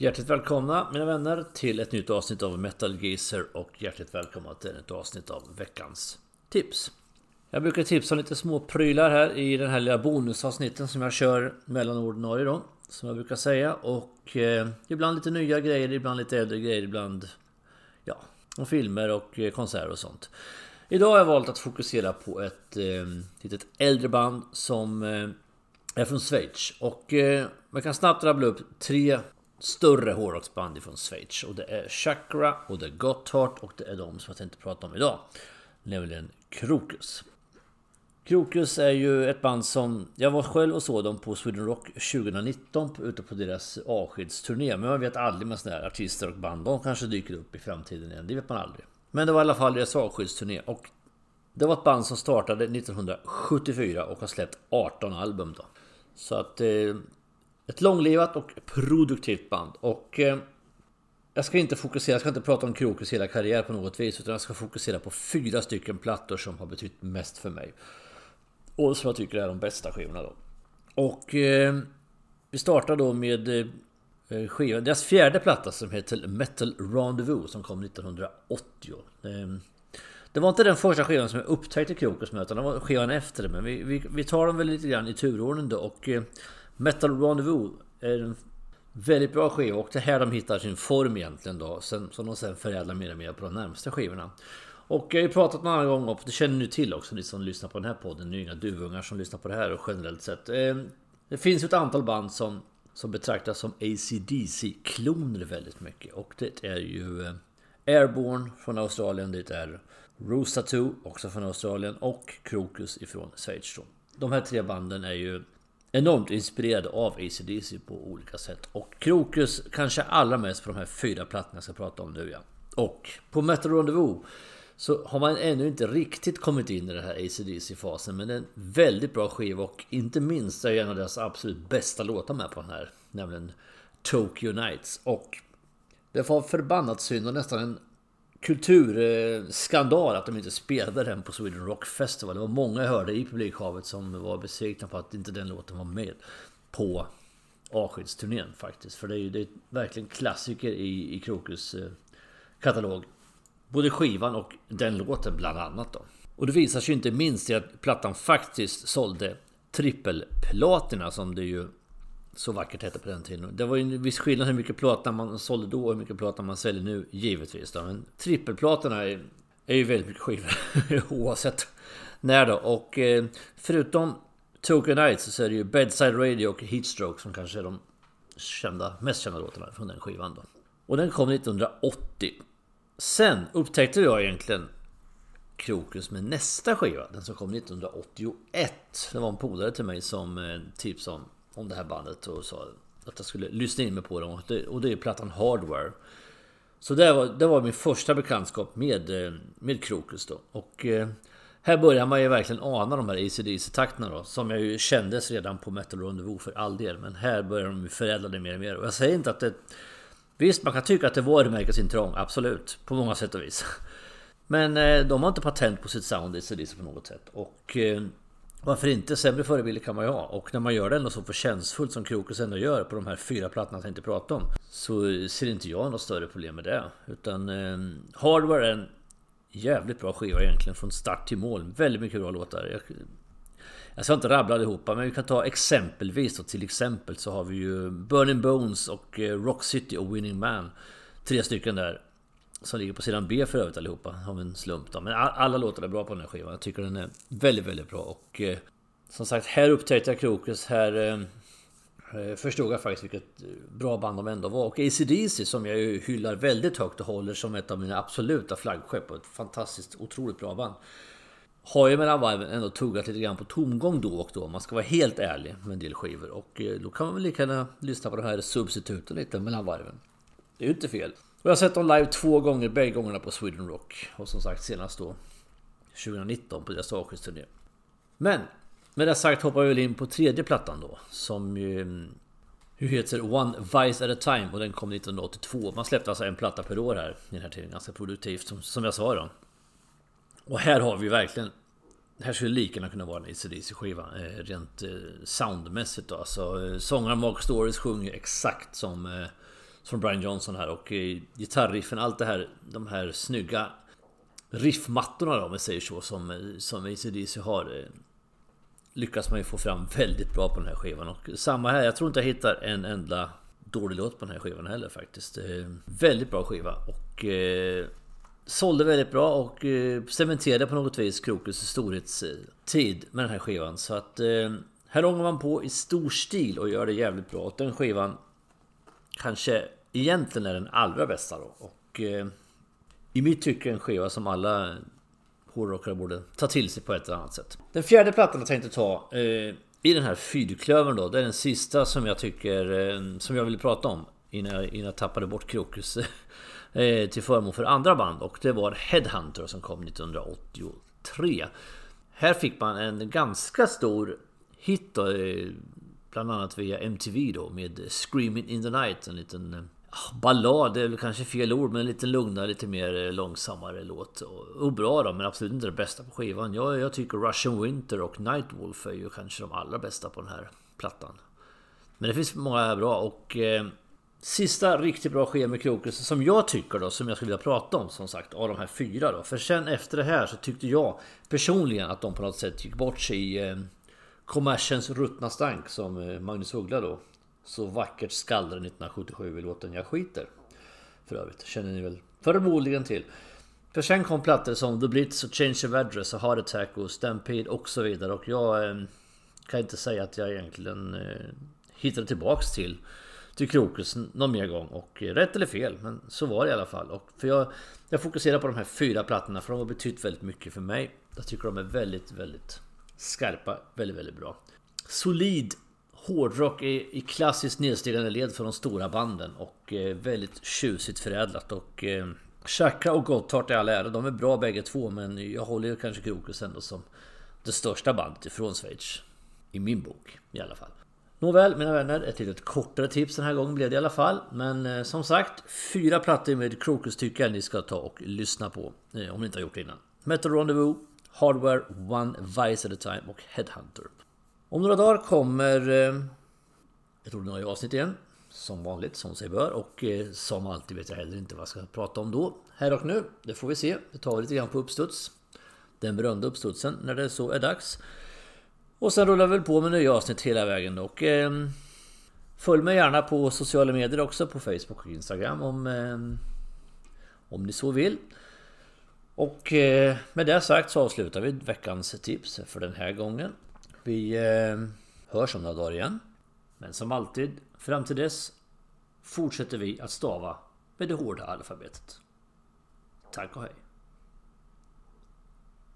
Hjärtligt välkomna mina vänner till ett nytt avsnitt av Metal Geezer och hjärtligt välkomna till ett avsnitt av veckans tips. Jag brukar tipsa om lite små prylar här i den här lilla bonusavsnitten som jag kör mellan ordinarie då. Som jag brukar säga och eh, ibland lite nya grejer, ibland lite äldre grejer, ibland ja, om filmer och eh, konserter och sånt. Idag har jag valt att fokusera på ett eh, litet äldre band som eh, är från Schweiz. Och eh, man kan snabbt rabbla upp tre större hårdrocksband från Schweiz. Och det är Chakra och det är Gotthard och det är de som jag tänkte prata om idag. Nämligen Krokus. Krokus är ju ett band som jag var själv och såg dem på Sweden Rock 2019 ute på deras avskedsturné. Men man vet aldrig med sådana här artister och band. De kanske dyker upp i framtiden igen. Det vet man aldrig. Men det var i alla fall deras avskedsturné. Och det var ett band som startade 1974 och har släppt 18 album då. Så att... Eh, ett långlivat och produktivt band. Och... Eh, jag ska inte fokusera, jag ska inte prata om Krokus hela karriär på något vis. Utan jag ska fokusera på fyra stycken plattor som har betytt mest för mig. Och som jag tycker är de bästa skivorna då. Och... Eh, vi startar då med... Eh, skivan, deras fjärde platta som heter Metal Rendezvous som kom 1980. Eh, det var inte den första skivan som jag upptäckte Krokus med utan det var skivan efter det. Men vi, vi, vi tar dem väl lite grann i turordning då. Och eh, Metal Rendezvous är en väldigt bra skiva och det är här de hittar sin form egentligen då. Sen, som de sen förädlar mer och mer på de närmaste skivorna. Och jag har ju pratat några gånger och det känner ni till också ni som lyssnar på den här podden. Det är ju inga duvungar som lyssnar på det här och generellt sett. Eh, det finns ett antal band som, som betraktas som ACDC-kloner väldigt mycket. Och det är ju eh, Airborne från Australien. Det är Roost Tattoo, också från Australien. Och Krokus ifrån Schweiz. De här tre banden är ju enormt inspirerad av ACDC på olika sätt. Och Krokus kanske allra mest på de här fyra plattorna jag ska prata om nu ja. Och på Metal Rendezvous så har man ännu inte riktigt kommit in i den här ACDC-fasen. Men det är en väldigt bra skiva och inte minst är en av deras absolut bästa låtar med på den här. Nämligen Tokyo Nights. Och det var förbannat synd och nästan en kulturskandal att de inte spelade den på Sweden Rock Festival. Det var många jag hörde i publikhavet som var besvikna på att inte den låten var med på avskedsturnén faktiskt. För det är ju det är verkligen klassiker i, i Krokus eh, katalog. Både skivan och den låten bland annat då. Och det visar sig inte minst i att plattan faktiskt sålde trippelplatina som det ju så vackert hette på den tiden. Det var ju en viss skillnad hur mycket plåtar man sålde då och hur mycket plåtar man säljer nu givetvis. Då. Men trippelplatorna är, är ju väldigt mycket skivor oavsett när då. Och eh, förutom Tokyo Nights så är det ju Bedside Radio och Heatstroke som kanske är de kända, mest kända låtarna från den skivan då. Och den kom 1980. Sen upptäckte jag egentligen Krokus med nästa skiva, den som kom 1981. Det var en polare till mig som eh, tipsade om om det här bandet och sa att jag skulle lyssna in mig på dem. Och det, och det är plattan Hardware. Så det var, det var min första bekantskap med, eh, med Krokus då. Och eh, här börjar man ju verkligen ana de här ACDC-takterna då. Som jag ju kändes redan på Metal Rendezvous för all del. Men här börjar de ju förädla det mer och mer. Och jag säger inte att det... Visst, man kan tycka att det var märkesintrång. Absolut. På många sätt och vis. Men eh, de har inte patent på sitt sound ACDC på något sätt. Och eh, varför inte? Sämre förebilder kan man ju ha. Och när man gör det ändå så förtjänstfullt som Krokus ändå gör på de här fyra plattorna jag tänkte prata om. Så ser inte jag något större problem med det. Utan eh, Hardware är en jävligt bra skiva egentligen från start till mål. Väldigt mycket bra låtar. Jag, jag ska inte rabbla allihopa men vi kan ta exempelvis då, till exempel så har vi ju Burning Bones och eh, Rock City och Winning Man. Tre stycken där. Som ligger på sidan B för övrigt allihopa av en slump då. Men alla låtar är bra på den här skivan. Jag tycker den är väldigt, väldigt bra. Och eh, som sagt, här upptäckte jag Krokus. Här eh, eh förstod jag faktiskt vilket bra band de ändå var. Och ACDC som jag ju hyllar väldigt högt och håller som ett av mina absoluta flaggskepp. Och ett fantastiskt, otroligt bra band. Har ju mellan varven ändå tuggat lite grann på tomgång då och då. Om man ska vara helt ärlig med en del skivor. Och eh, då kan man väl lika gärna lyssna på de här substituten lite mellan varven. Det är ju inte fel. Och jag har sett dem live två gånger, bägge gångerna på Sweden Rock. Och som sagt senast då 2019 på deras avskedsturné. Men med det sagt hoppar vi väl in på tredje plattan då. Som ju mm, hur heter One Vice at a Time och den kom 1982. Man släppte alltså en platta per år här i den här tiden. Ganska produktivt som, som jag sa då. Och här har vi verkligen här skulle lika gärna kunna vara en ACDC skiva eh, Rent eh, soundmässigt då. Alltså, eh, sångaren Mark Stories sjunger exakt som från Brian Johnson här och eh, gitarriffen, allt det här De här snygga Riffmattorna då om vi säger så som, eh, som ACDC har eh, Lyckas man ju få fram väldigt bra på den här skivan och samma här, jag tror inte jag hittar en enda dålig låt på den här skivan heller faktiskt. Väldigt bra skiva och eh, sålde väldigt bra och eh, cementerade på något vis Krokus storhetstid med den här skivan. Så att eh, här ångar man på i stor stil och gör det jävligt bra. Och den skivan kanske egentligen är den allra bästa då. Och eh, i mitt tycke en skiva som alla hårdrockare borde ta till sig på ett eller annat sätt. Den fjärde plattan jag tänkte ta eh, i den här fyrklövern då. Det är den sista som jag tycker eh, som jag ville prata om innan jag, innan jag tappade bort Krokus eh, till förmån för andra band och det var Headhunter som kom 1983. Här fick man en ganska stor hit då, eh, bland annat via MTV då med Screaming in the Night, en liten eh, Ah, ballad är väl kanske fel ord men lite lugnare, lite mer eh, långsammare låt. Och, bra då men absolut inte det bästa på skivan. Jag, jag tycker Russian Winter och Nightwolf är ju kanske de allra bästa på den här plattan. Men det finns många bra och eh, Sista riktigt bra skivan med Krokus som jag tycker då, som jag skulle vilja prata om som sagt av de här fyra då. För sen efter det här så tyckte jag personligen att de på något sätt gick bort sig i eh, kommersens ruttna stank som eh, Magnus Uggla då så vackert skallrade 1977 i låten Jag skiter. För övrigt, känner ni väl förmodligen till. För sen kom plattor som The Blitz och Change of Address och Heart Attack och Stampede och så vidare. Och jag eh, kan inte säga att jag egentligen eh, hittade tillbaks till till Krokus någon mer gång. Och eh, rätt eller fel, men så var det i alla fall. Och för jag, jag fokuserar på de här fyra plattorna för de har betytt väldigt mycket för mig. Jag tycker de är väldigt, väldigt skarpa. Väldigt, väldigt bra. Solid hårdrock i, i klassiskt nedstigande led för de stora banden och eh, väldigt tjusigt förädlat och eh, Chakra och Gotthard i all ära, de är bra bägge två men jag håller kanske Krokus ändå som det största bandet ifrån Schweiz. I min bok i alla fall. Nåväl mina vänner, ett litet kortare tips den här gången blev det i alla fall. Men eh, som sagt, fyra plattor med Krokus tycker jag ni ska ta och lyssna på. Eh, om ni inte har gjort det innan. Metal Rendezvous, Hardware, One Vice at a Time och Headhunter. Om några dagar kommer eh, ett ordinarie avsnitt igen. Som vanligt, som sig bör. Och eh, som alltid vet jag heller inte vad jag ska prata om då. Här och nu, det får vi se. Det tar vi lite grann på uppstuds. Den berömda uppstudsen när det så är dags. Och sen rullar vi väl på med nya avsnitt hela vägen och eh, Följ mig gärna på sociala medier också på Facebook och Instagram om eh, Om ni så vill. Och eh, med det sagt så avslutar vi veckans tips för den här gången. Vi eh, hörs om några dagar igen. Men som alltid, fram till dess fortsätter vi att stava med det hårda alfabetet. Tack och hej!